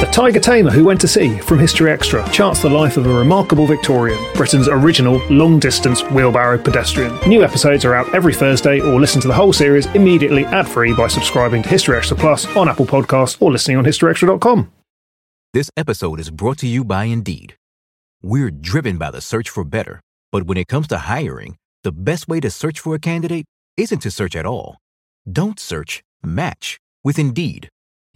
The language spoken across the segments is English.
The Tiger Tamer Who Went to Sea from History Extra charts the life of a remarkable Victorian, Britain's original long distance wheelbarrow pedestrian. New episodes are out every Thursday, or listen to the whole series immediately ad free by subscribing to History Extra Plus on Apple Podcasts or listening on historyextra.com. This episode is brought to you by Indeed. We're driven by the search for better, but when it comes to hiring, the best way to search for a candidate isn't to search at all. Don't search, match with Indeed.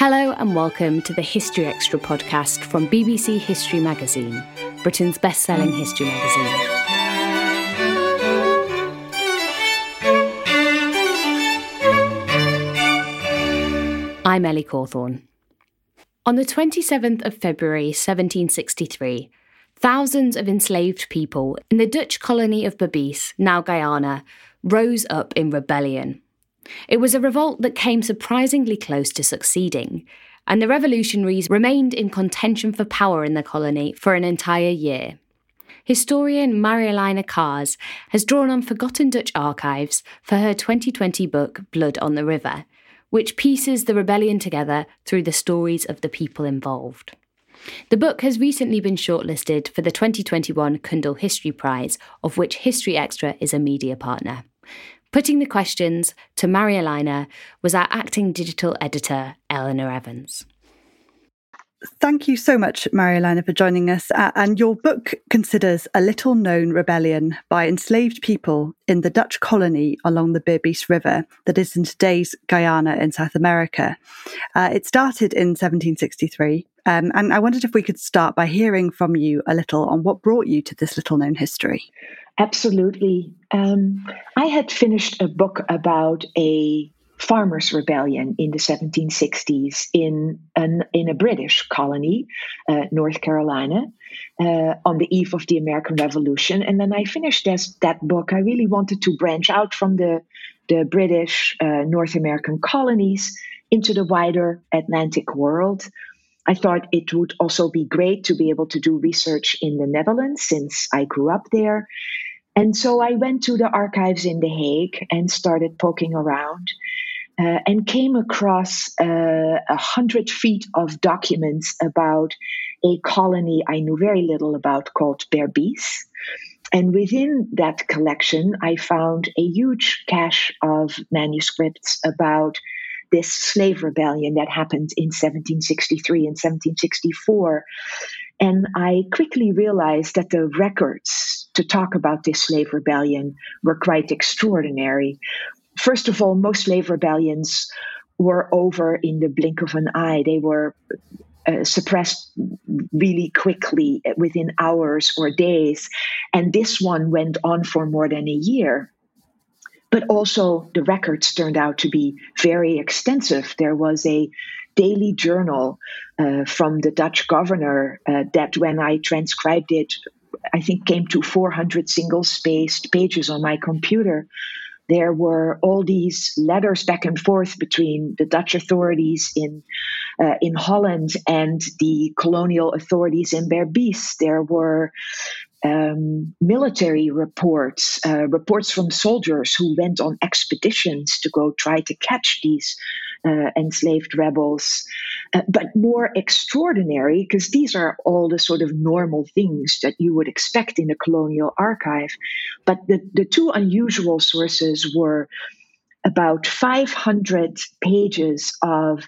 Hello and welcome to the History Extra podcast from BBC History Magazine, Britain's best selling history magazine. I'm Ellie Cawthorne. On the 27th of February 1763, thousands of enslaved people in the Dutch colony of Berbice, now Guyana, rose up in rebellion. It was a revolt that came surprisingly close to succeeding, and the revolutionaries remained in contention for power in the colony for an entire year. Historian Marjoleine Kars has drawn on forgotten Dutch archives for her 2020 book Blood on the River, which pieces the rebellion together through the stories of the people involved. The book has recently been shortlisted for the 2021 Cundill History Prize, of which History Extra is a media partner. Putting the questions to Marjoleine was our acting digital editor, Eleanor Evans. Thank you so much, Marjoleine, for joining us. Uh, and your book considers a little known rebellion by enslaved people in the Dutch colony along the Berbice River that is in today's Guyana in South America. Uh, it started in 1763. Um, and I wondered if we could start by hearing from you a little on what brought you to this little known history. Absolutely. Um, I had finished a book about a farmers' rebellion in the 1760s in an in a British colony, uh, North Carolina, uh, on the eve of the American Revolution. And then I finished this, that book. I really wanted to branch out from the the British uh, North American colonies into the wider Atlantic world. I thought it would also be great to be able to do research in the Netherlands since I grew up there. And so I went to the archives in The Hague and started poking around uh, and came across uh, a uh, hundred feet of documents about a colony I knew very little about called Berbice. And within that collection, I found a huge cache of manuscripts about this slave rebellion that happened in 1763 and 1764. And I quickly realized that the records to talk about this slave rebellion were quite extraordinary first of all, most slave rebellions were over in the blink of an eye. They were uh, suppressed really quickly within hours or days. And this one went on for more than a year. But also, the records turned out to be very extensive. There was a daily journal uh, from the Dutch governor uh, that, when I transcribed it, I think came to 400 single spaced pages on my computer there were all these letters back and forth between the Dutch authorities in uh, in Holland and the colonial authorities in Berbice. There were um, military reports, uh, reports from soldiers who went on expeditions to go try to catch these uh, enslaved rebels. Uh, but more extraordinary, because these are all the sort of normal things that you would expect in a colonial archive. But the, the two unusual sources were about 500 pages of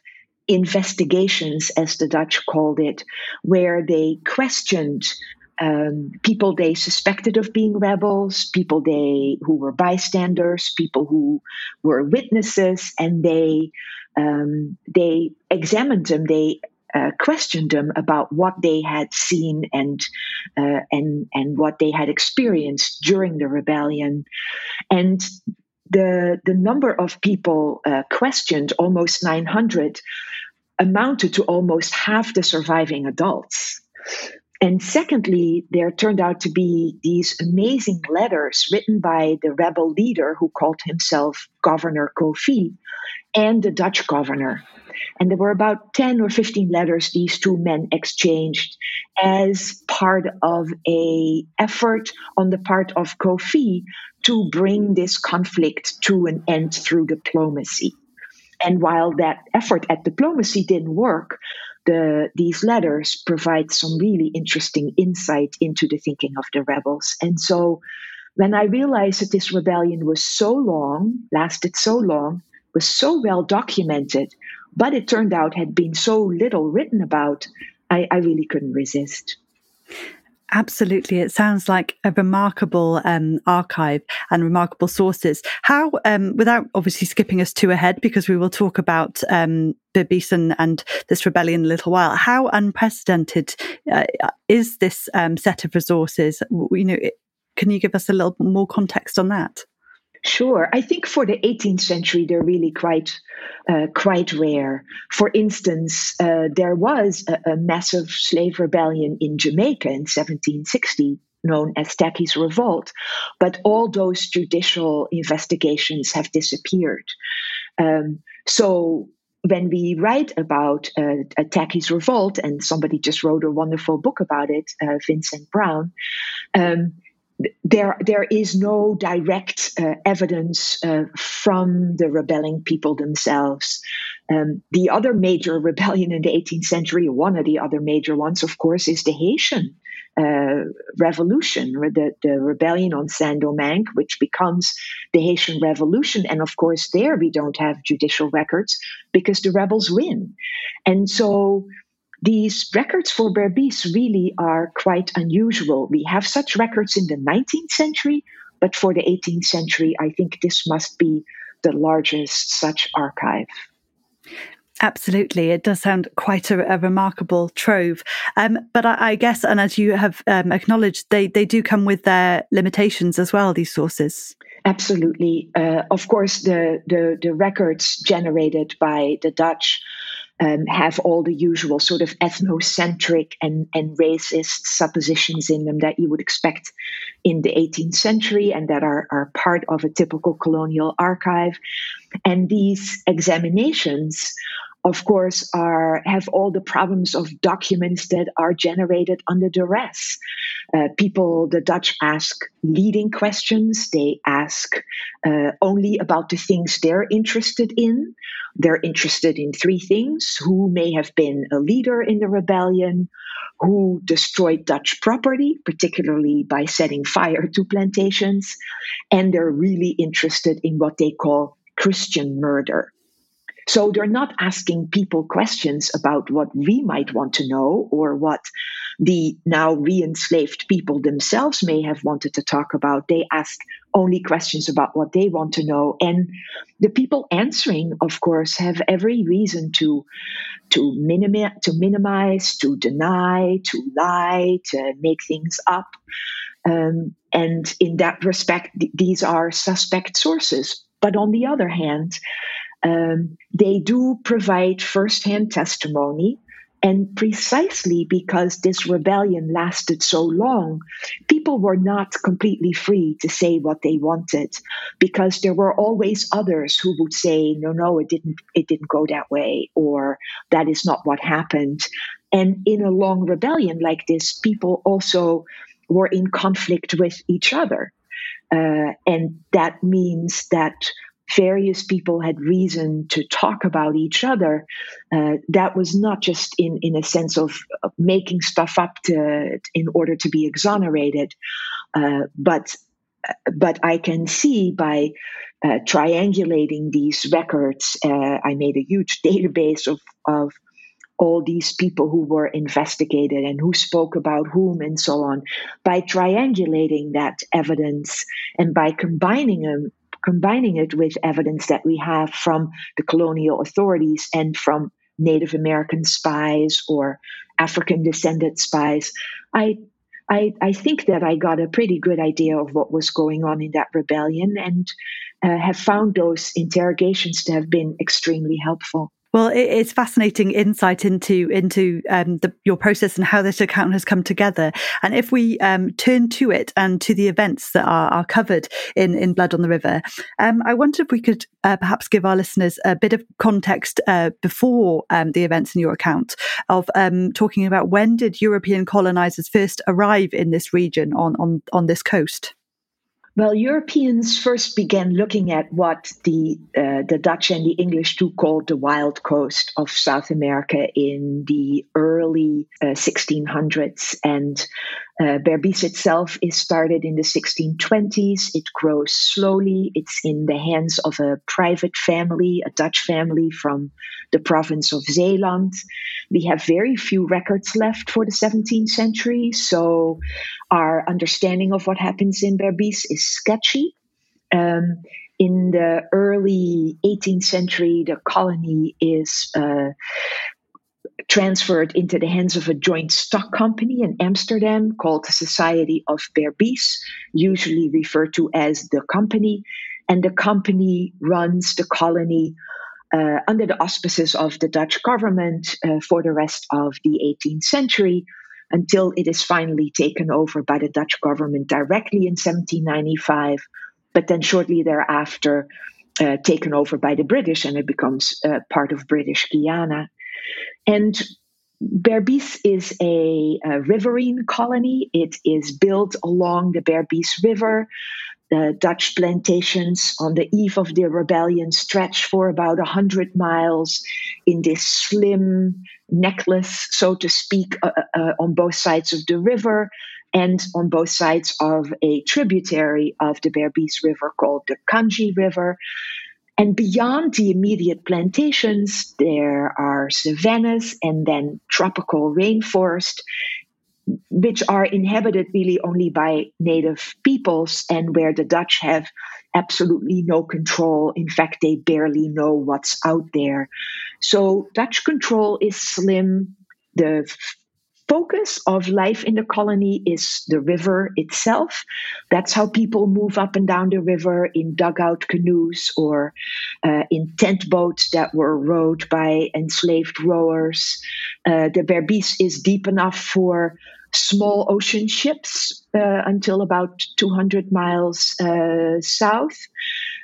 investigations, as the Dutch called it, where they questioned um, people they suspected of being rebels, people they who were bystanders, people who were witnesses, and they um, they examined them. They uh, questioned them about what they had seen and uh, and and what they had experienced during the rebellion, and the the number of people uh, questioned, almost 900, amounted to almost half the surviving adults. And secondly, there turned out to be these amazing letters written by the rebel leader who called himself Governor Kofi and the Dutch governor. And there were about 10 or 15 letters these two men exchanged as part of a effort on the part of Kofi to bring this conflict to an end through diplomacy. And while that effort at diplomacy didn't work, the, these letters provide some really interesting insight into the thinking of the rebels. And so when I realized that this rebellion was so long, lasted so long, was so well documented, but it turned out had been so little written about, I, I really couldn't resist. Absolutely. It sounds like a remarkable um, archive and remarkable sources. How, um, without obviously skipping us too ahead, because we will talk about um, and this rebellion in a little while, how unprecedented uh, is this um, set of resources? You know, can you give us a little more context on that? Sure. I think for the 18th century, they're really quite, uh, quite rare. For instance, uh, there was a, a, massive slave rebellion in Jamaica in 1760, known as Tacky's Revolt, but all those judicial investigations have disappeared. Um, so when we write about uh, Tacky's Revolt, and somebody just wrote a wonderful book about it, uh, Vincent Brown. Um, there there is no direct uh, evidence uh, from the rebelling people themselves. Um, the other major rebellion in the 18th century, one of the other major ones, of course, is the Haitian uh, Revolution, the, the rebellion on Saint Domingue, which becomes the Haitian Revolution. And of course, there we don't have judicial records because the rebels win. And so these records for Berbice really are quite unusual. We have such records in the 19th century, but for the 18th century, I think this must be the largest such archive. Absolutely. It does sound quite a, a remarkable trove. Um, but I, I, guess, and as you have um, acknowledged, they, they do come with their limitations as well, these sources. Absolutely. Uh, of course, the, the, the records generated by the Dutch um, have all the usual sort of ethnocentric and, and racist suppositions in them that you would expect in the 18th century and that are, are part of a typical colonial archive. And these examinations of course, are have all the problems of documents that are generated under duress. Uh, people, the Dutch ask leading questions. They ask uh, only about the things they're interested in. They're interested in three things: who may have been a leader in the rebellion, who destroyed Dutch property, particularly by setting fire to plantations, and they're really interested in what they call Christian murder. So they're not asking people questions about what we might want to know or what the now re enslaved people themselves may have wanted to talk about. They ask only questions about what they want to know. And the people answering, of course, have every reason to, to, minimi- to minimize, to deny, to lie, to make things up. Um, and in that respect, th- these are suspect sources. But on the other hand, um, they do provide firsthand testimony. And precisely because this rebellion lasted so long, people were not completely free to say what they wanted, because there were always others who would say, "No, no, it didn't. It didn't go that way," or "That is not what happened." And in a long rebellion like this, people also were in conflict with each other, uh, and that means that various people had reason to talk about each other. Uh, that was not just in, in a sense of, of making stuff up to, in order to be exonerated, uh, but but I can see by uh, triangulating these records, uh, I made a huge database of, of all these people who were investigated and who spoke about whom and so on. By triangulating that evidence and by combining them, combining it with evidence that we have from the colonial authorities and from Native American spies or African descended spies, I I, I, think that I got a pretty good idea of what was going on in that rebellion and uh, have found those interrogations to have been extremely helpful. Well, it's fascinating insight into into um, the, your process and how this account has come together. And if we um, turn to it and to the events that are, are covered in, in Blood on the River, um, I wonder if we could uh, perhaps give our listeners a bit of context uh, before um, the events in your account of um, talking about when did European colonizers first arrive in this region on on on this coast. Well, Europeans first began looking at what the uh, the Dutch and the English too called the wild coast of South America in the early uh, 1600s, and uh, Berbice itself is started in the 1620s. It grows slowly. It's in the hands of a private family, a Dutch family from the province of Zeeland. We have very few records left for the 17th century, so our understanding of what happens in Berbice is sketchy. Um, in the early 18th century, the colony is uh, transferred into the hands of a joint stock company in Amsterdam called the Society of Berbice, usually referred to as the company. And the company runs the colony uh, under the auspices of the Dutch government uh, for the rest of the 18th century until it is finally taken over by the Dutch government directly in 1795, but then shortly thereafter uh, taken over by the British and it becomes uh, part of British Guiana. And Berbice is a, a, riverine colony. It is built along the Berbice River. The Dutch plantations on the eve of the rebellion stretch for about 100 miles in this slim necklace, so to speak, uh, uh, uh, on both sides of the river and on both sides of a tributary of the Berbice River called the Canje River. And beyond the immediate plantations, there are savannas and then tropical rainforest, which are inhabited really only by native peoples and where the Dutch have absolutely no control. In fact, they barely know what's out there. So, Dutch control is slim. The focus of life in the colony is the river itself. That's how people move up and down the river in dugout canoes or uh, in tent boats that were rowed by enslaved rowers. Uh, the Berbice is deep enough for small ocean ships uh, until about 200 miles uh, south.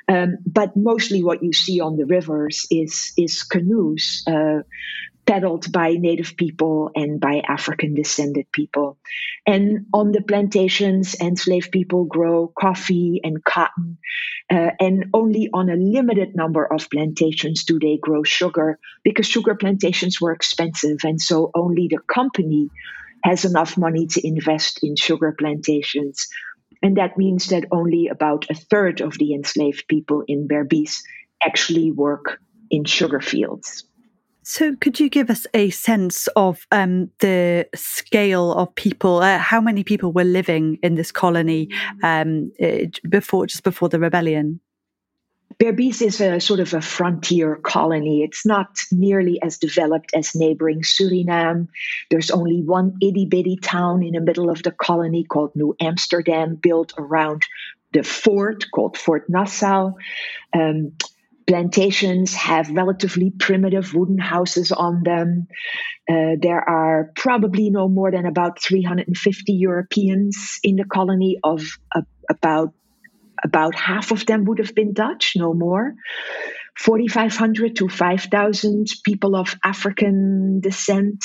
Um, but mostly what you see on the rivers is is canoes uh, peddled by native people and by African descended people. And on the plantations, enslaved people grow coffee and cotton. Uh, and only on a limited number of plantations do they grow sugar because sugar plantations were expensive. And so only the company has enough money to invest in sugar plantations. And that means that only about a third of the enslaved people in Berbice actually work in sugar fields. So, could you give us a sense of um, the scale of people? Uh, how many people were living in this colony um, before, just before the rebellion? Berbice is a sort of a frontier colony. It's not nearly as developed as neighboring Suriname. There's only one itty bitty town in the middle of the colony called New Amsterdam, built around the fort called Fort Nassau. Um, plantations have relatively primitive wooden houses on them. Uh, there are probably no more than about 350 Europeans in the colony. Of uh, about about half of them would have been Dutch, no more. 4,500 to 5,000 people of African descent,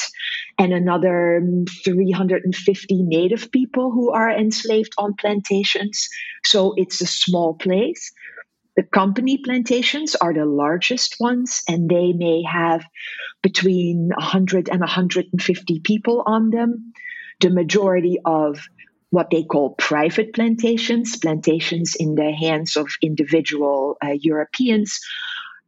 and another 350 native people who are enslaved on plantations. So it's a small place. The company plantations are the largest ones, and they may have between 100 and 150 people on them. The majority of what they call private plantations, plantations in the hands of individual uh, Europeans,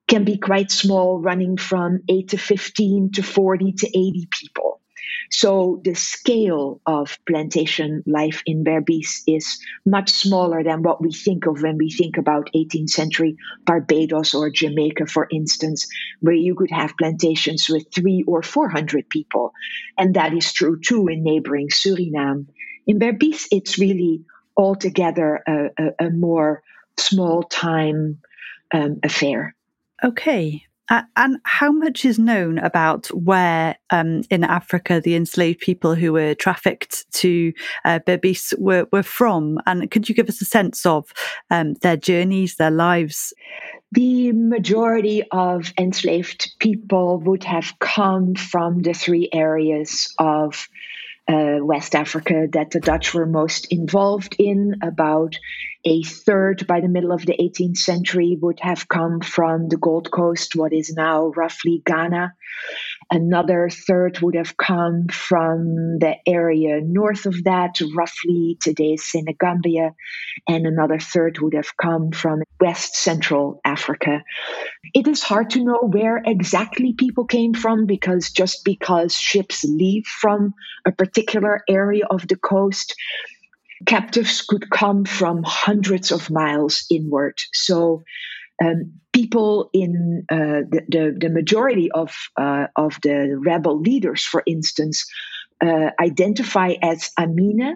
can be quite small, running from 8 to 15 to 40 to 80 people. So the scale of plantation life in Berbice is much smaller than what we think of when we think about 18th century Barbados or Jamaica, for instance, where you could have plantations with three or 400 people. And that is true too in neighboring Suriname. In Berbice, it's really altogether a, a, a more small time um, affair. Okay. Uh, and how much is known about where um, in Africa the enslaved people who were trafficked to uh, Berbice were, were from? And could you give us a sense of um, their journeys, their lives? The majority of enslaved people would have come from the three areas of uh, West Africa that the Dutch were most involved in. About a third by the middle of the 18th century would have come from the Gold Coast, what is now roughly Ghana. Another third would have come from the area north of that, roughly today's Senegambia. And another third would have come from West Central Africa. It is hard to know where exactly people came from because just because ships leave from a particular area of the coast, captives could come from hundreds of miles inward. So um, people in uh, the, the, the majority of uh, of the rebel leaders, for instance, uh, identify as Amina,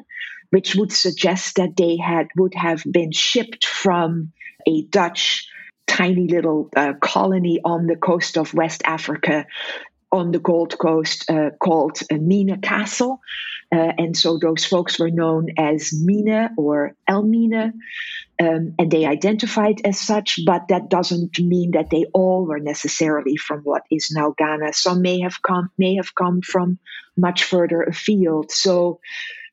which would suggest that they had would have been shipped from a Dutch tiny little uh, colony on the coast of West Africa on the Gold Coast uh, called Mina Castle. Uh, and so those folks were known as Mina or Elmina, um, and they identified as such, but that doesn't mean that they all were necessarily from what is now Ghana. Some may have come may have come from much further afield. So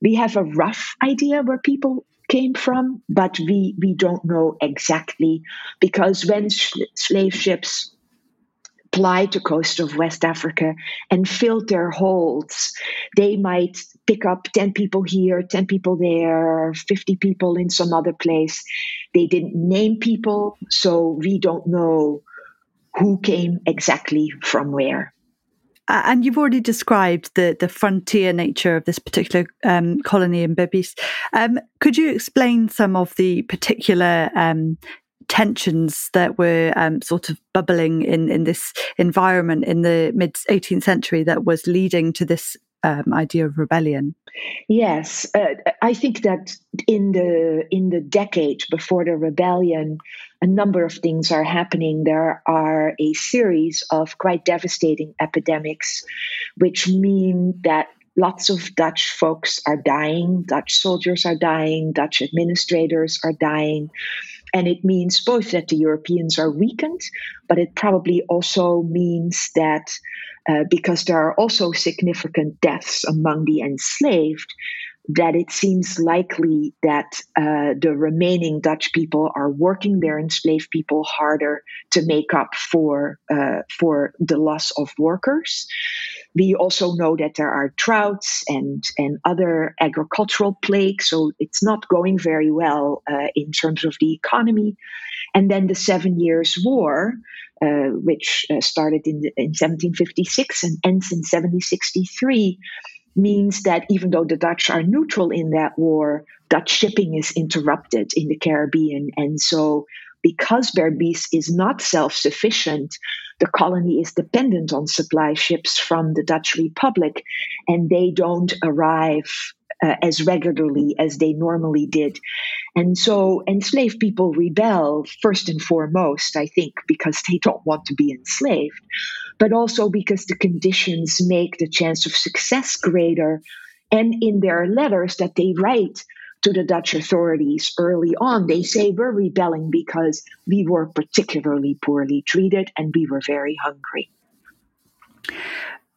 we have a rough idea where people came from, but we, we don't know exactly because when sh- slave ships plied the coast of West Africa and filled their holds, they might pick up 10 people here, 10 people there, 50 people in some other place. They didn't name people, so we don't know who came exactly from where. Uh, and you've already described the, the frontier nature of this particular um, colony in Berbice. Um, could you explain some of the particular um, tensions that were um, sort of bubbling in, in this environment in the mid 18th century that was leading to this um, idea of rebellion? Yes, uh, I think that in the in the decade before the rebellion, a number of things are happening. There are a series of quite devastating epidemics, which mean that lots of Dutch folks are dying, Dutch soldiers are dying, Dutch administrators are dying. And it means both that the Europeans are weakened, but it probably also means that uh, because there are also significant deaths among the enslaved, that it seems likely that uh, the remaining Dutch people are working their enslaved people harder to make up for uh, for the loss of workers. We also know that there are droughts and, and other agricultural plagues, so it's not going very well uh, in terms of the economy. And then the Seven Years' War, uh, which uh, started in, in 1756 and ends in 1763, means that even though the Dutch are neutral in that war, Dutch shipping is interrupted in the Caribbean. And so because Berbice is not self sufficient, the colony is dependent on supply ships from the Dutch Republic, and they don't arrive uh, as regularly as they normally did. And so enslaved people rebel first and foremost, I think, because they don't want to be enslaved, but also because the conditions make the chance of success greater. And in their letters that they write, to the Dutch authorities early on. They say we're rebelling because we were particularly poorly treated and we were very hungry.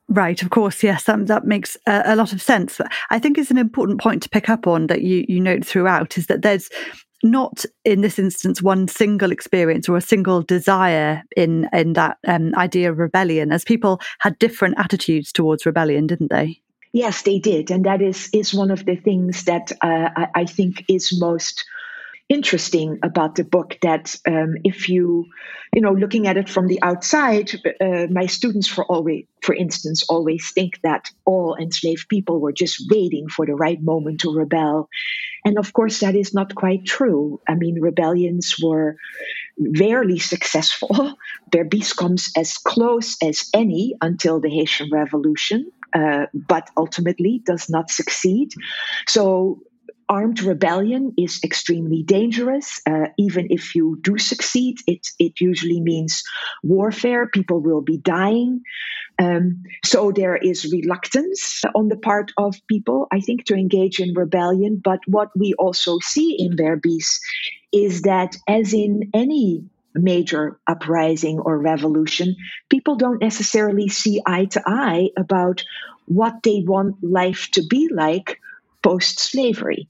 Right, of course, yes, that, that makes a, a lot of sense. I think it's an important point to pick up on that you, you note throughout is that there's not in this instance one single experience or a single desire in in that um, idea of rebellion, as people had different attitudes towards rebellion, didn't they? Yes, they did, and that is is one of the things that uh, I, I, think is most interesting about the book. That um, if you, you know, looking at it from the outside, uh, my students, for always, for instance, always think that all enslaved people were just waiting for the right moment to rebel, and of course that is not quite true. I mean, rebellions were rarely successful. Berbice comes as close as any until the Haitian Revolution uh, but ultimately does not succeed. So armed rebellion is extremely dangerous. Uh, even if you do succeed, it, it usually means warfare. People will be dying. Um, so there is reluctance on the part of people, I think, to engage in rebellion. But what we also see in Berbice is that, as in any major uprising or revolution, people don't necessarily see eye to eye about what they want life to be like post slavery.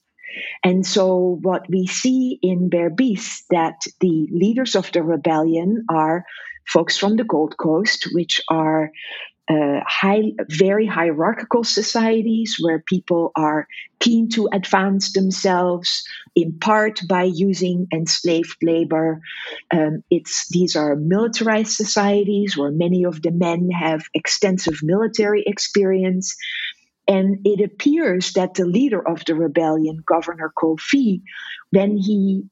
And so, what we see in Berbice that the leaders of the rebellion are folks from the Gold Coast, which are uh, high, very hierarchical societies where people are keen to advance themselves in part by using enslaved labor. Um, it's these are militarized societies where many of the men have extensive military experience. And it appears that the leader of the rebellion, Governor Kofi, when he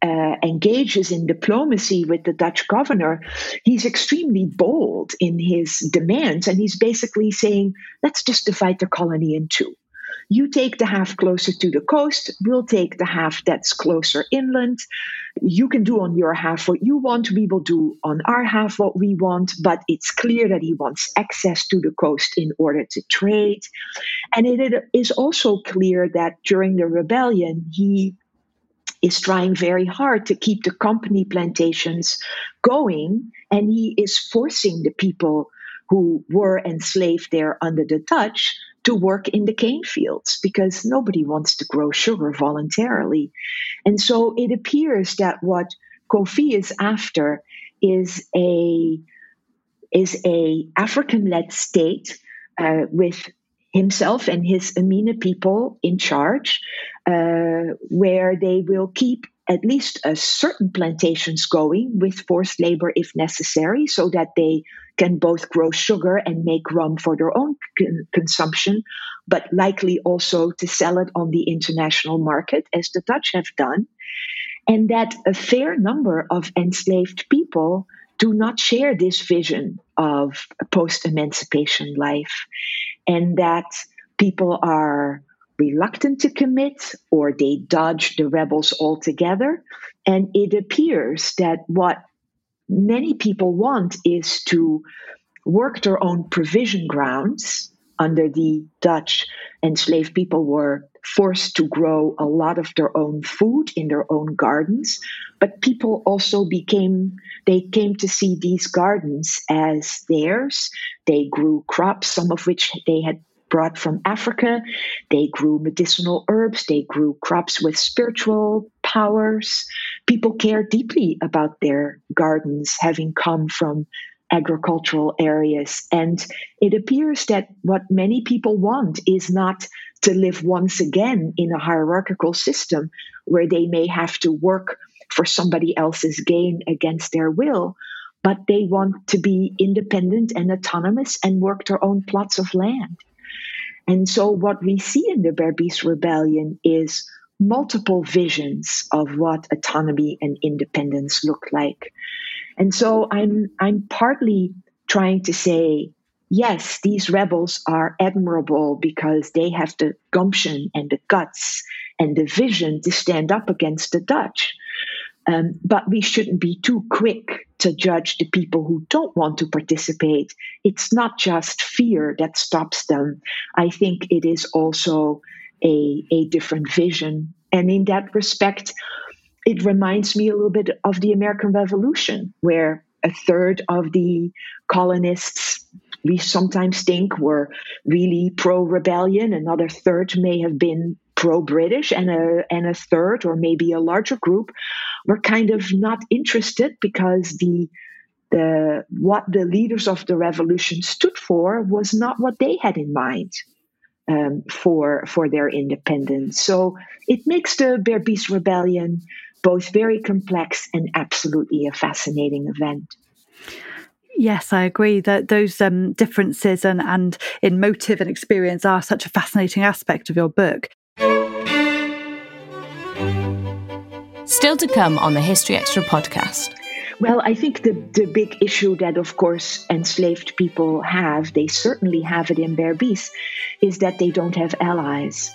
uh, engages in diplomacy with the Dutch governor, he's extremely bold in his demands. And he's basically saying, let's just divide the colony in two. You take the half closer to the coast, we'll take the half that's closer inland. You can do on your half what you want, we will do on our half what we want, but it's clear that he wants access to the coast in order to trade. And it is also clear that during the rebellion, he is trying very hard to keep the company plantations going, and he is forcing the people who were enslaved there under the Dutch to work in the cane fields because nobody wants to grow sugar voluntarily. And so it appears that what Kofi is after is a is a African-led state uh, with himself and his Amina people in charge, uh, where they will keep at least a certain plantations going with forced labor if necessary, so that they can both grow sugar and make rum for their own con- consumption, but likely also to sell it on the international market, as the Dutch have done. And that a fair number of enslaved people do not share this vision of post emancipation life and that people are reluctant to commit or they dodge the rebels altogether. And it appears that what many people want is to work their own provision grounds. Under the Dutch, enslaved people were forced to grow a lot of their own food in their own gardens. But people also became they came to see these gardens as theirs. They grew crops some of which they had brought from africa. They grew medicinal herbs. They grew crops with spiritual powers people care deeply about their gardens having come from agricultural areas. And it appears that what many people want is not to live once again in a hierarchical system where they may have to work for somebody else's gain against their will, but they want to be independent and autonomous and work their own plots of land. And so, what we see in the Berbice Rebellion is multiple visions of what autonomy and independence look like. And so I'm I'm partly trying to say yes, these rebels are admirable because they have the gumption and the guts and the vision to stand up against the Dutch. Um, but we shouldn't be too quick to judge the people who don't want to participate. It's not just fear that stops them. I think it is also a, a different vision. And in that respect, it reminds me a little bit of the American Revolution, where a third of the colonists we sometimes think were really pro rebellion, another third may have been pro British, and a, and a third, or maybe a larger group, were kind of not interested because the the what the leaders of the revolution stood for was not what they had in mind. Um, for for their independence. So it makes the Berbice Rebellion both very complex and absolutely a fascinating event. Yes, I agree that those um, differences and, and in motive and experience are such a fascinating aspect of your book. Still to come on the History Extra podcast. Well, I think the, the big issue that, of course, enslaved people have, they certainly have it in Berbice, is that they don't have allies.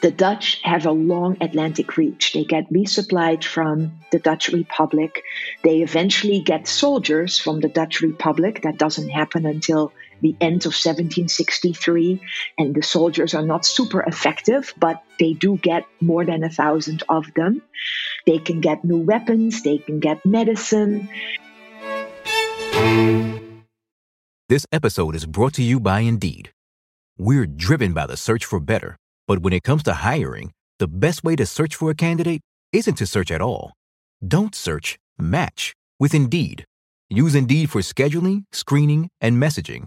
The Dutch have a long Atlantic reach. They get resupplied from the Dutch Republic. They eventually get soldiers from the Dutch Republic. That doesn't happen until the end of 1763, and the soldiers are not super effective, but they do get more than a thousand of them. They can get new weapons, they can get medicine. This episode is brought to you by Indeed. We're driven by the search for better, but when it comes to hiring, the best way to search for a candidate isn't to search at all. Don't search, match with Indeed. Use Indeed for scheduling, screening, and messaging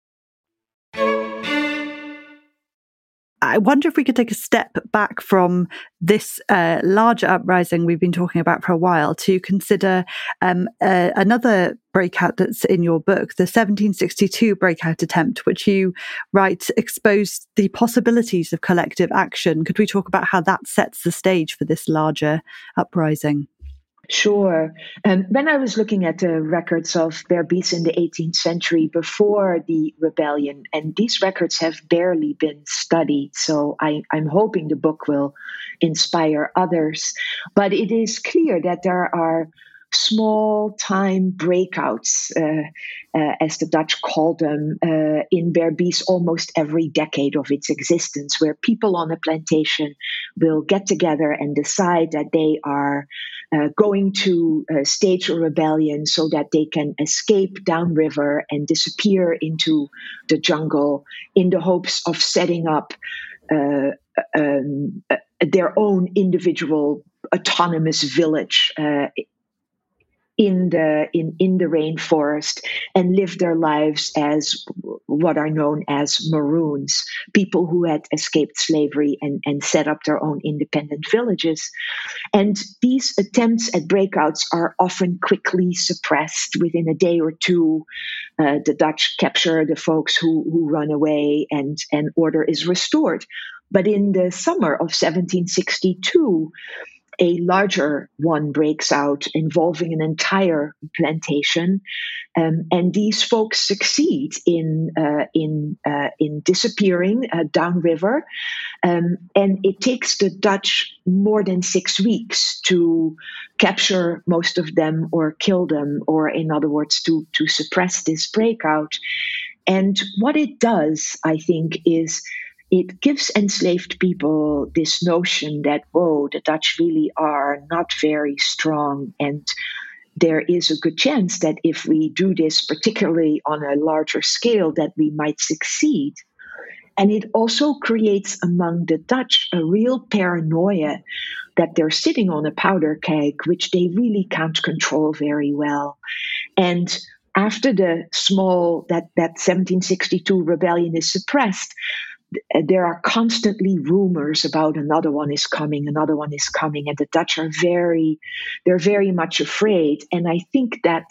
I wonder if we could take a step back from this uh, larger uprising we've been talking about for a while to consider um, uh, another breakout that's in your book, the 1762 breakout attempt, which you write exposed the possibilities of collective action. Could we talk about how that sets the stage for this larger uprising? Sure. Um, when I was looking at the records of Berbice in the 18th century before the rebellion, and these records have barely been studied, so I, I'm hoping the book will inspire others. But it is clear that there are small time breakouts, uh, uh, as the Dutch called them, uh, in Berbice almost every decade of its existence, where people on a plantation will get together and decide that they are uh, going to uh, stage a rebellion so that they can escape downriver and disappear into the jungle in the hopes of setting up uh, um, their own individual autonomous village uh, in the in in the rainforest and live their lives as what are known as maroons people who had escaped slavery and and set up their own independent villages. And these attempts at breakouts are often quickly suppressed. Within a day or two uh, the dutch capture the folks who who run away and and order is restored. But in the summer of 1762 a larger one breaks out involving an entire plantation, um, and these folks succeed in uh, in uh, in disappearing uh, downriver, um, and it takes the Dutch more than six weeks to capture most of them or kill them, or in other words, to to suppress this breakout. And what it does, I think, is it gives enslaved people this notion that, whoa, the Dutch really are not very strong. And there is a good chance that if we do this, particularly on a larger scale, that we might succeed. And it also creates among the Dutch a real paranoia that they're sitting on a powder keg, which they really can't control very well. And after the small that that 1762 rebellion is suppressed, there are constantly rumors about another one is coming, another one is coming, and the Dutch are very, they're very much afraid. And I think that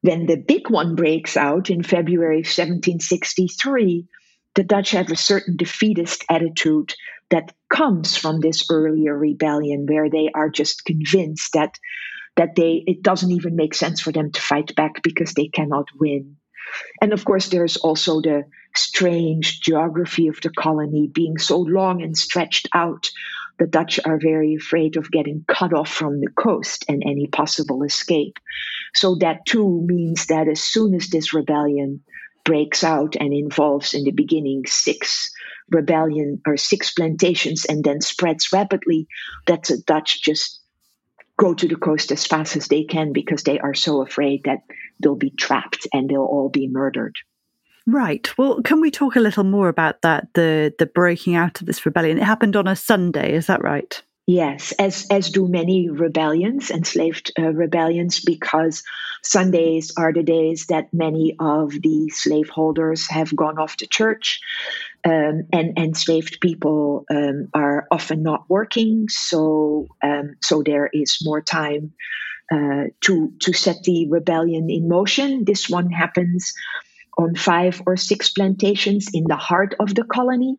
when the big one breaks out in February 1763, the Dutch have a certain defeatist attitude that comes from this earlier rebellion, where they are just convinced that that they it doesn't even make sense for them to fight back because they cannot win. And of course, there's also the strange geography of the colony being so long and stretched out. The Dutch are very afraid of getting cut off from the coast and any possible escape. So, that too means that as soon as this rebellion breaks out and involves in the beginning six rebellion or six plantations and then spreads rapidly, that the Dutch just go to the coast as fast as they can because they are so afraid that they'll be trapped and they'll all be murdered. Right. Well, can we talk a little more about that? The the breaking out of this rebellion. It happened on a Sunday. Is that right? Yes, as as do many rebellions, enslaved uh, rebellions, because Sundays are the days that many of the slaveholders have gone off to church, um, and enslaved people um, are often not working, so um, so there is more time uh, to to set the rebellion in motion. This one happens on five or six plantations in the heart of the colony.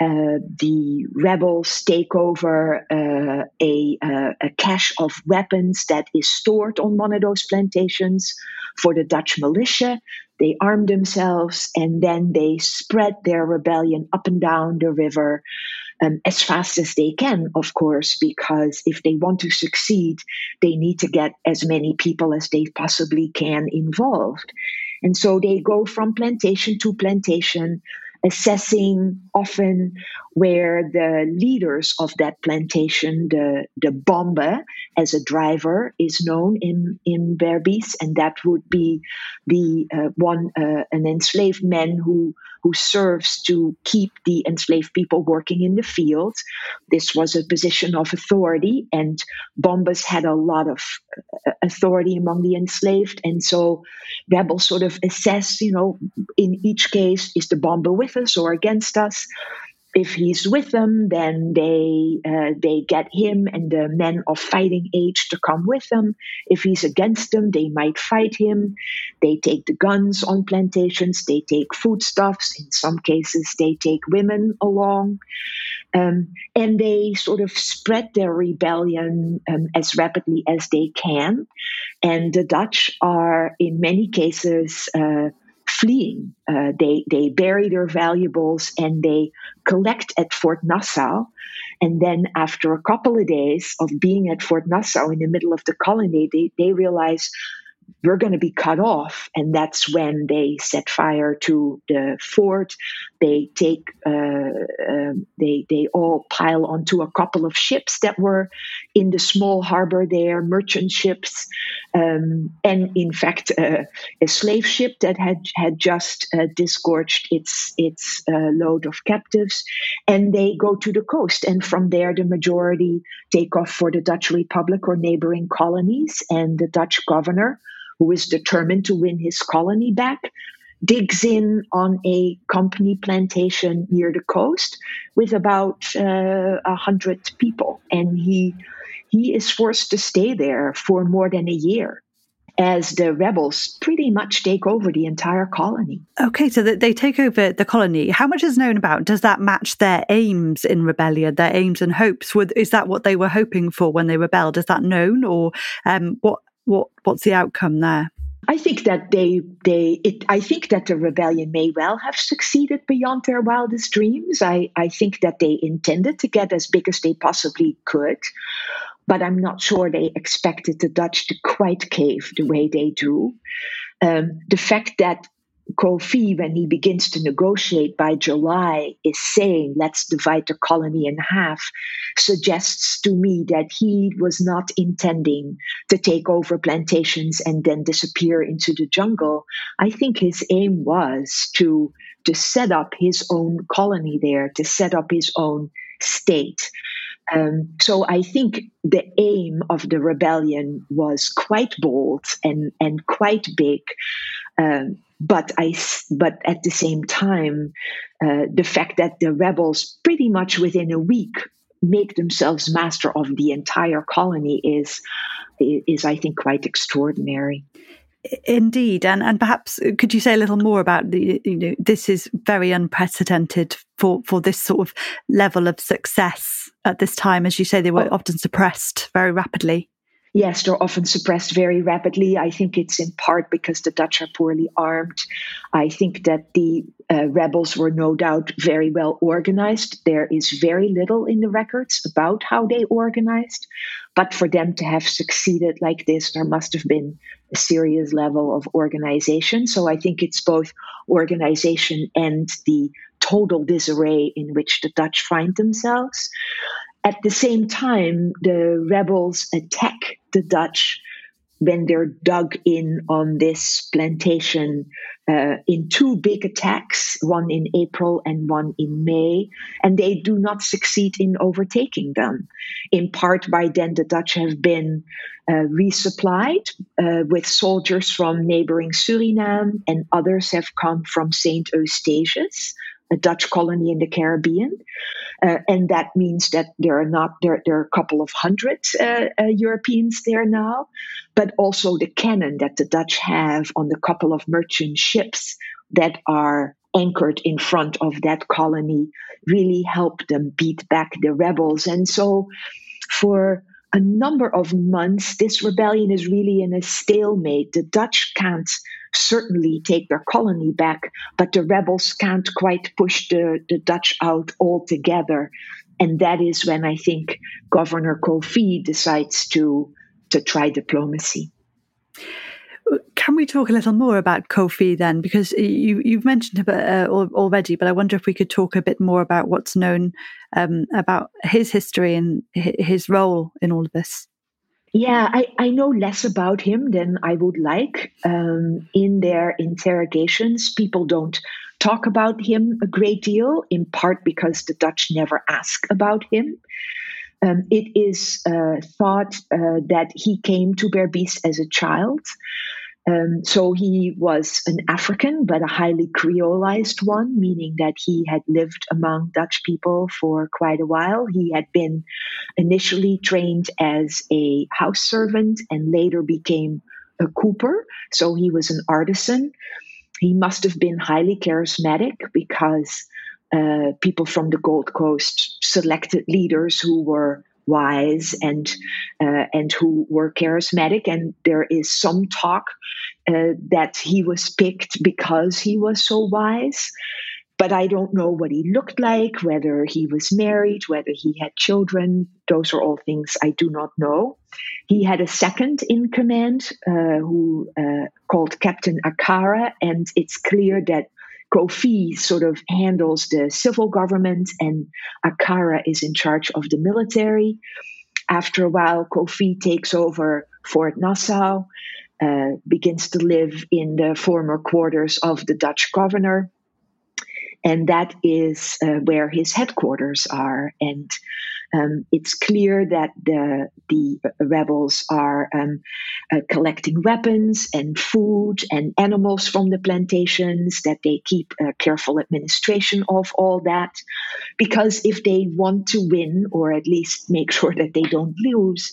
Uh, the rebels take over uh, a, uh, a, cache of weapons that is stored on one of those plantations for the Dutch militia. They arm themselves and then they spread their rebellion up and down the river um, as fast as they can, of course, because if they want to succeed, they need to get as many people as they possibly can involved. And so they go from plantation to plantation assessing often where the leaders of that plantation, the, the bomba as a driver, is known in, in Berbice, and that would be the uh, one, uh, an enslaved man who, who serves to keep the enslaved people working in the field. This was a position of authority, and bombas had a lot of uh, authority among the enslaved, and so rebels sort of assess, you know, in each case, is the bomba with us or against us? If he's with them, then they uh, they get him and the men of fighting age to come with them. If he's against them, they might fight him. They take the guns on plantations. They take foodstuffs. In some cases, they take women along, um, and they sort of spread their rebellion um, as rapidly as they can. And the Dutch are, in many cases. Uh, fleeing. Uh, they they bury their valuables and they collect at Fort Nassau. And then after a couple of days of being at Fort Nassau in the middle of the colony, they, they realize we're going to be cut off. And that's when they set fire to the fort. They take, uh, uh, they, they all pile onto a couple of ships that were in the small harbor there, merchant ships. Um, and in fact, uh, a slave ship that had, had just uh, disgorged its, its uh, load of captives. And they go to the coast. And from there, the majority take off for the Dutch Republic or neighboring colonies. And the Dutch governor, who is determined to win his colony back, digs in on a company plantation near the coast with about uh, a uh, hundred people, and he he is forced to stay there for more than a year as the rebels pretty much take over the entire colony. Okay, so they take over the colony. How much is known about? Does that match their aims in rebellion, their aims and hopes? Is that what they were hoping for when they rebelled? Is that known, or um, what? What what's the outcome there? I think that they they it, I think that the rebellion may well have succeeded beyond their wildest dreams. I, I think that they intended to get as big as they possibly could, but I'm not sure they expected the Dutch to quite cave the way they do. Um, the fact that Kofi, when he begins to negotiate by July, is saying, let's divide the colony in half, suggests to me that he was not intending to take over plantations and then disappear into the jungle. I think his aim was to, to set up his own colony there, to set up his own state. Um, so I think the aim of the rebellion was quite bold and, and quite big. Um, but I, but at the same time, uh, the fact that the rebels pretty much within a week make themselves master of the entire colony is, is I think quite extraordinary. Indeed, and and perhaps uh, could you say a little more about the you know this is very unprecedented for for this sort of level of success at this time, as you say they were oh. often suppressed very rapidly. Yes, they're often suppressed very rapidly. I think it's in part because the Dutch are poorly armed. I think that the uh, rebels were no doubt very well organized. There is very little in the records about how they organized. But for them to have succeeded like this, there must have been a serious level of organization. So I think it's both organization and the total disarray in which the Dutch find themselves. At the same time, the rebels attack the Dutch when they're dug in on this plantation uh, in two big attacks, one in April and one in May, and they do not succeed in overtaking them. In part by then, the Dutch have been uh, resupplied uh, with soldiers from neighboring Suriname, and others have come from St. Eustatius, a Dutch colony in the Caribbean. Uh, and that means that there are not there, there are a couple of hundred uh, uh, Europeans there now, but also the cannon that the Dutch have on the couple of merchant ships that are anchored in front of that colony really help them beat back the rebels. And so, for a number of months, this rebellion is really in a stalemate. The Dutch can't certainly take their colony back, but the rebels can't quite push the, the Dutch out altogether. And that is when I think Governor Kofi decides to, to try diplomacy. Can we talk a little more about Kofi then? Because you, you've mentioned him uh, already, but I wonder if we could talk a bit more about what's known um, about his history and his role in all of this. Yeah, I, I know less about him than I would like. Um, in their interrogations, people don't talk about him a great deal, in part because the Dutch never ask about him. Um, it is thought uh, that he came to Berbice as a child. Um, so he was an African, but a highly creolized one, meaning that he had lived among Dutch people for quite a while. He had been initially trained as a house servant and later became a cooper. So he was an artisan. He must have been highly charismatic because uh, people from the Gold Coast selected leaders who were wise and uh, and who were charismatic. And there is some talk uh, that he was picked because he was so wise. But I don't know what he looked like, whether he was married, whether he had children. Those are all things I do not know. He had a second in command uh, who uh, called Captain Akara, and it's clear that Kofi sort of handles the civil government and Akara is in charge of the military. After a while, Kofi takes over Fort Nassau, uh, begins to live in the former quarters of the Dutch governor. And that is uh, where his headquarters are. And um, it's clear that the the rebels are um, uh, collecting weapons and food and animals from the plantations. That they keep a careful administration of all that, because if they want to win or at least make sure that they don't lose,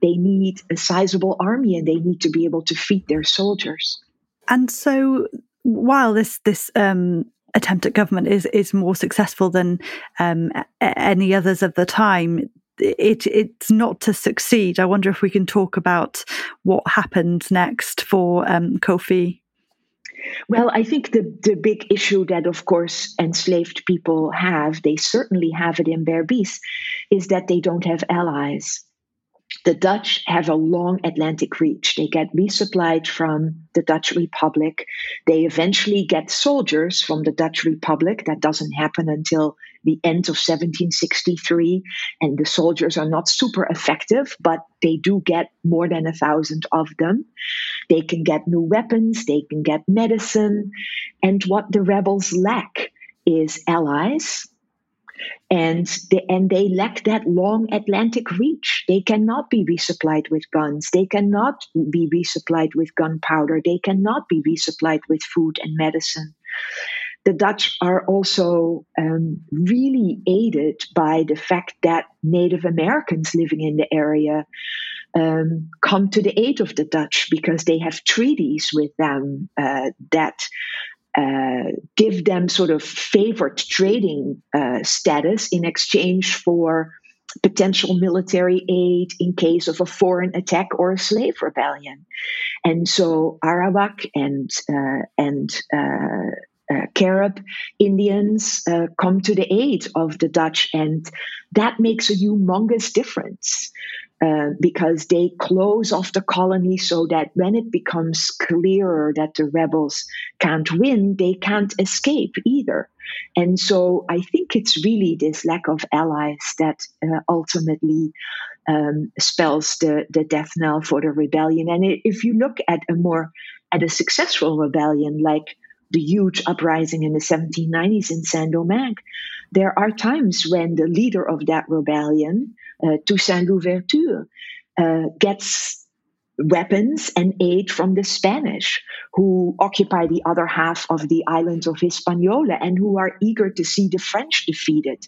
they need a sizable army and they need to be able to feed their soldiers. And so, while this this um, attempt at government is is more successful than um, any others of the time. It it's not to succeed. I wonder if we can talk about what happened next for um, Kofi. Well, I think the, the big issue that, of course, enslaved people have, they certainly have it in Berbice, is that they don't have allies the Dutch have a long Atlantic reach. They get resupplied from the Dutch Republic. They eventually get soldiers from the Dutch Republic. That doesn't happen until the end of 1763. And the soldiers are not super effective, but they do get more than a thousand of them. They can get new weapons, they can get medicine. And what the rebels lack is allies and they, and they lack that long Atlantic reach. They cannot be resupplied with guns. They cannot be resupplied with gunpowder. They cannot be resupplied with food and medicine. The Dutch are also um, really aided by the fact that Native Americans living in the area um, come to the aid of the Dutch because they have treaties with them uh, that uh, give them sort of favored trading uh, status in exchange for potential military aid in case of a foreign attack or a slave rebellion. And so Arawak and uh, and uh, uh, Carib Indians come to the aid of the Dutch, and that makes a humongous difference. Uh, because they close off the colony so that when it becomes clearer that the rebels can't win, they can't escape either. And so I think it's really this lack of allies that uh, ultimately um, spells the, the death knell for the rebellion. And if you look at a more at a successful rebellion like the huge uprising in the 1790s in Saint Domingue, there are times when the leader of that rebellion, Toussaint Louverture, uh, gets weapons and aid from the Spanish, who occupy the other half of the islands of Hispaniola and who are eager to see the French defeated.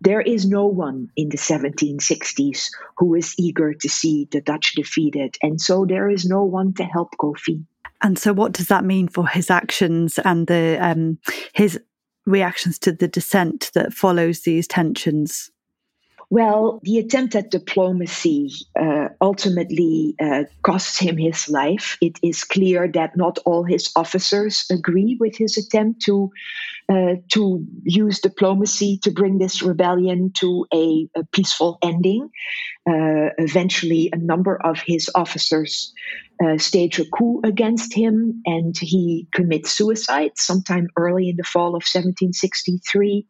There is no one in the 1760s who is eager to see the Dutch defeated, and so there is no one to help Kofi. And so, what does that mean for his actions and the um, his reactions to the dissent that follows these tensions? Well, the attempt at diplomacy uh, ultimately uh, costs him his life. It is clear that not all his officers agree with his attempt to uh, to use diplomacy to bring this rebellion to a, a peaceful ending. Uh, eventually, a number of his officers uh, stage a coup against him, and he commits suicide sometime early in the fall of 1763.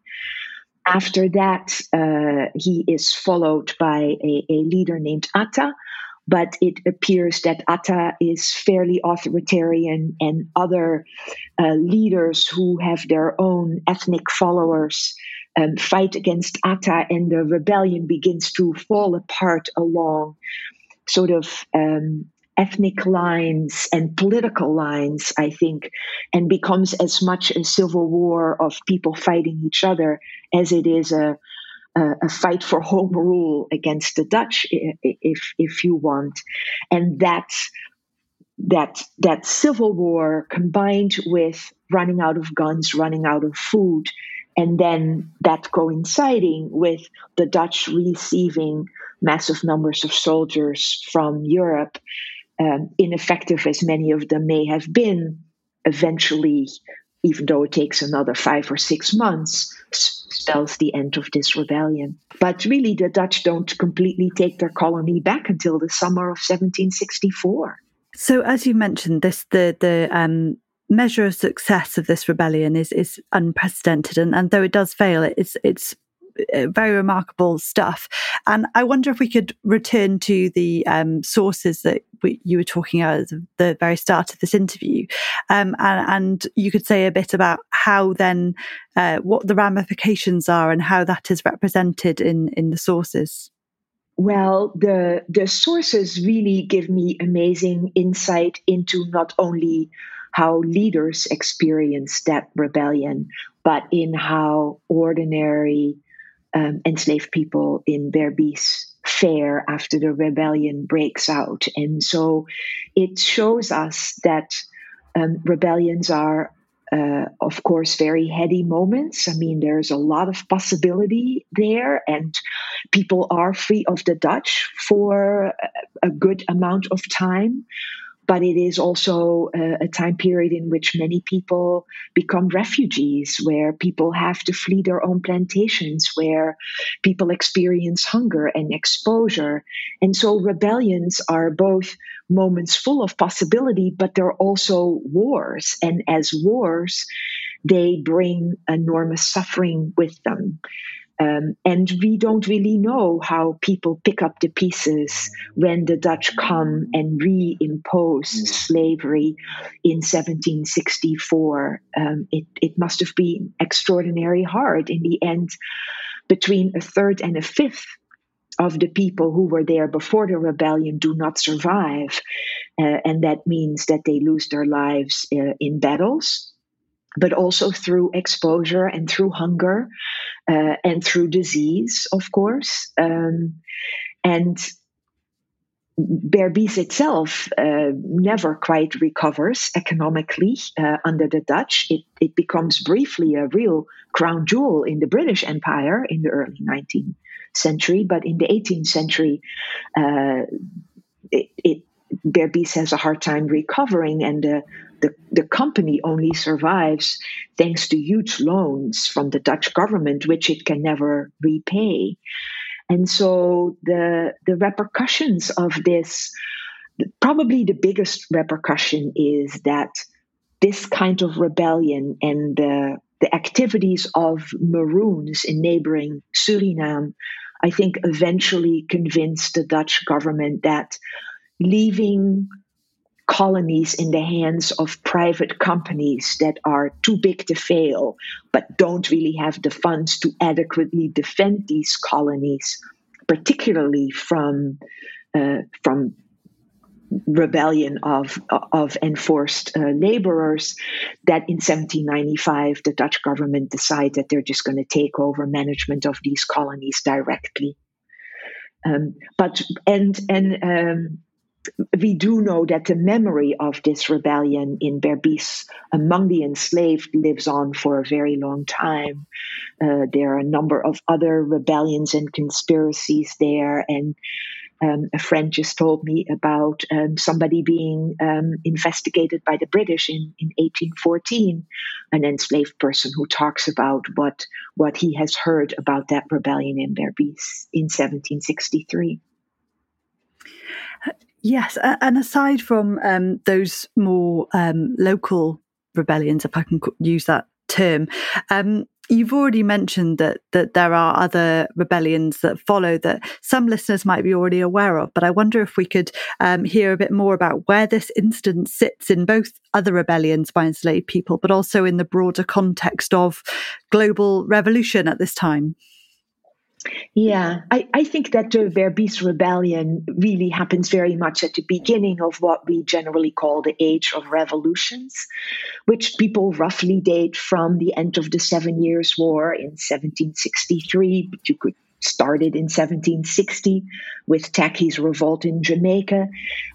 After that, uh, he is followed by a, a, leader named Atta, but it appears that Atta is fairly authoritarian, and other uh, leaders who have their own ethnic followers um, fight against Atta, and the rebellion begins to fall apart along sort of um, ethnic lines and political lines, I think, and becomes as much a civil war of people fighting each other as it is a, a, a fight for home rule against the Dutch, if if you want, and that's that that civil war combined with running out of guns, running out of food, and then that coinciding with the Dutch receiving massive numbers of soldiers from Europe um, ineffective as many of them may have been, eventually, even though it takes another five or six months, spells the end of this rebellion. But really, the Dutch don't completely take their colony back until the summer of 1764. So, as you mentioned, this the the um, measure of success of this rebellion is is unprecedented, and, and though it does fail, it's it's very remarkable stuff. And I wonder if we could return to the um, sources that we, you were talking about at the very start of this interview. Um, and, and, you could say a bit about how then, uh, what the ramifications are and how that is represented in, in the sources. Well, the the sources really give me amazing insight into not only how leaders experience that rebellion, but in how ordinary um, enslaved people in Berbice fare after the rebellion breaks out. And so it shows us that um, rebellions are, uh, of course, very heady moments. I mean, there's a lot of possibility there, and people are free of the Dutch for a good amount of time but it is also a, a, time period in which many people become refugees, where people have to flee their own plantations, where people experience hunger and exposure. And so rebellions are both moments full of possibility, but they're also wars. And as wars, they bring enormous suffering with them. Um, and we don't really know how people pick up the pieces when the Dutch come and reimpose mm. slavery in 1764. Um, it, it must have been extraordinarily hard. In the end, between a third and a fifth of the people who were there before the rebellion do not survive. Uh, and that means that they lose their lives uh, in battles but also through exposure and through hunger uh, and through disease, of course. Um, and Berbice itself uh, never quite recovers economically uh, under the Dutch. It, it becomes briefly a real crown jewel in the British Empire in the early 19th century, but in the 18th century, uh, it, it Berbice has a hard time recovering, and the, the, the company only survives thanks to huge loans from the Dutch government, which it can never repay. And so the the repercussions of this, probably the biggest repercussion is that this kind of rebellion and the the activities of Maroons in neighboring Suriname, I think eventually convinced the Dutch government that leaving colonies in the hands of private companies that are too big to fail, but don't really have the funds to adequately defend these colonies, particularly from uh, from rebellion of of enforced uh, laborers that in 1795 the Dutch government decided that they're just going to take over management of these colonies directly. Um, but and and um, we do know that the memory of this rebellion in Berbice among the enslaved lives on for a very long time. Uh, there are a number of other rebellions and conspiracies there, and um, a friend just told me about um, somebody being um, investigated by the British in, in 1814, an enslaved person who talks about what what he has heard about that rebellion in Berbice in 1763. Yes, and aside from um, those more um, local rebellions, if I can use that term, um, you've already mentioned that that there are other rebellions that follow that some listeners might be already aware of. But I wonder if we could um, hear a bit more about where this instance sits in both other rebellions by enslaved people, but also in the broader context of global revolution at this time. Yeah, I, I think that the Berbice rebellion really happens very much at the beginning of what we generally call the Age of Revolutions, which people roughly date from the end of the Seven Years' War in 1763. But you could start it in 1760 with Tacky's revolt in Jamaica,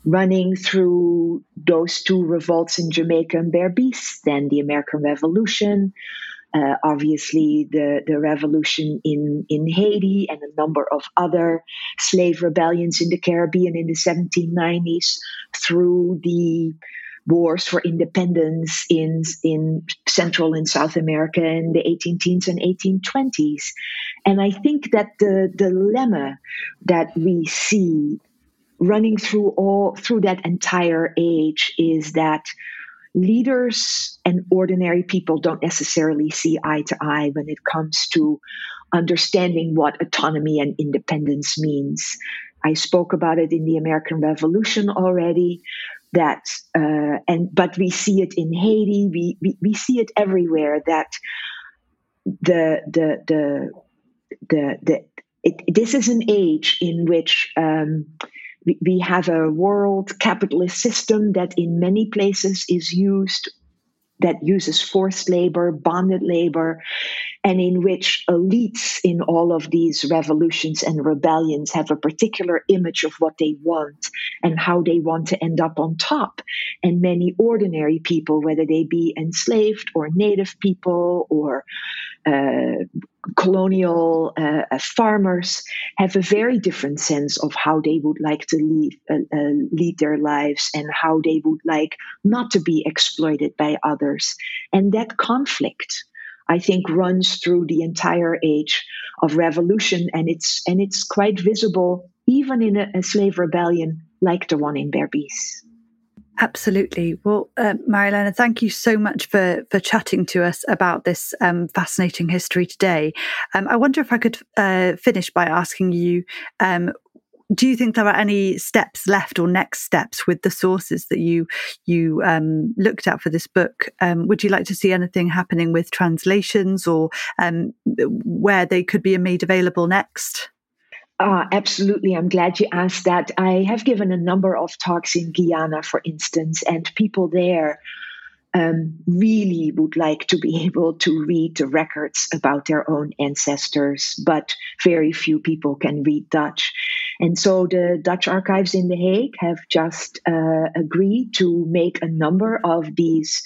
running through those two revolts in Jamaica and Berbice, then the American Revolution uh, obviously the, the revolution in, in Haiti and a number of other slave rebellions in the Caribbean in the 1790s through the wars for independence in, in Central and South America in the 18 teens and 1820s. And I think that the dilemma that we see running through all through that entire age is that leaders and ordinary people don't necessarily see eye to eye when it comes to understanding what autonomy and independence means. I spoke about it in the American Revolution already. That uh, and but we see it in Haiti. We, we we see it everywhere. That the the the the the it, this is an age in which um, we have a world capitalist system that in many places is used that uses forced labor, bonded labor, and in which elites in all of these revolutions and rebellions have a particular image of what they want and how they want to end up on top. And many ordinary people, whether they be enslaved or native people or uh, colonial uh, uh, farmers have a very different sense of how they would like to lead, uh, uh, lead their lives and how they would like not to be exploited by others. And that conflict, I think, runs through the entire age of revolution, and it's and it's quite visible even in a, a slave rebellion like the one in Berbice. Absolutely. Well, uh, Marjoleine, thank you so much for for chatting to us about this um, fascinating history today. Um, I wonder if I could uh, finish by asking you. Um, do you think there are any steps left or next steps with the sources that you you um, looked at for this book? Um, would you like to see anything happening with translations or where they could be made available next? Uh, absolutely. I'm glad you asked that. I have given a number of talks in Guyana, for instance, and people there um, really would like to be able to read the records about their own ancestors, but very few people can read Dutch. And so the Dutch archives in The Hague have just uh, agreed to make a number of these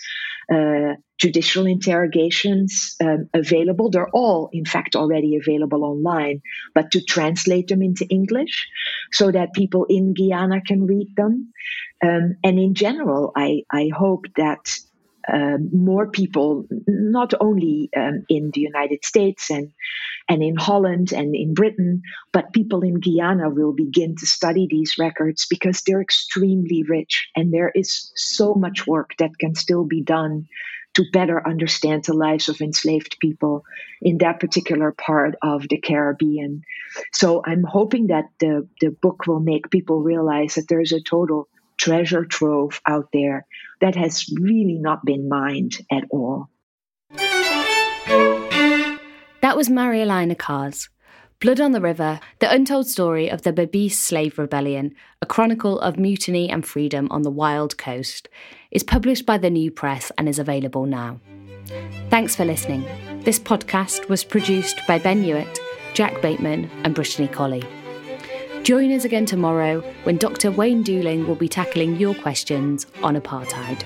uh, judicial interrogations um, available. They're all, in fact, already available online, but to translate them into English so that people in Guyana can read them. Um, and in general, I, I hope that more people, not only um, in the United States and and in Holland and in Britain, but people in Guyana will begin to study these records because they're extremely rich and there is so much work that can still be done to better understand the lives of enslaved people in that particular part of the Caribbean. So I'm hoping that the, the book will make people realize that there's a total treasure trove out there that has really not been mined at all. That was Marjoleine Kars. Blood on the River, the untold story of the Berbice slave rebellion, a chronicle of mutiny and freedom on the wild coast, is published by the New Press and is available now. Thanks for listening. This podcast was produced by Ben Hewitt, Jack Bateman, and Brittany Colley. Join us again tomorrow when Dr. Wayne Dooling will be tackling your questions on apartheid.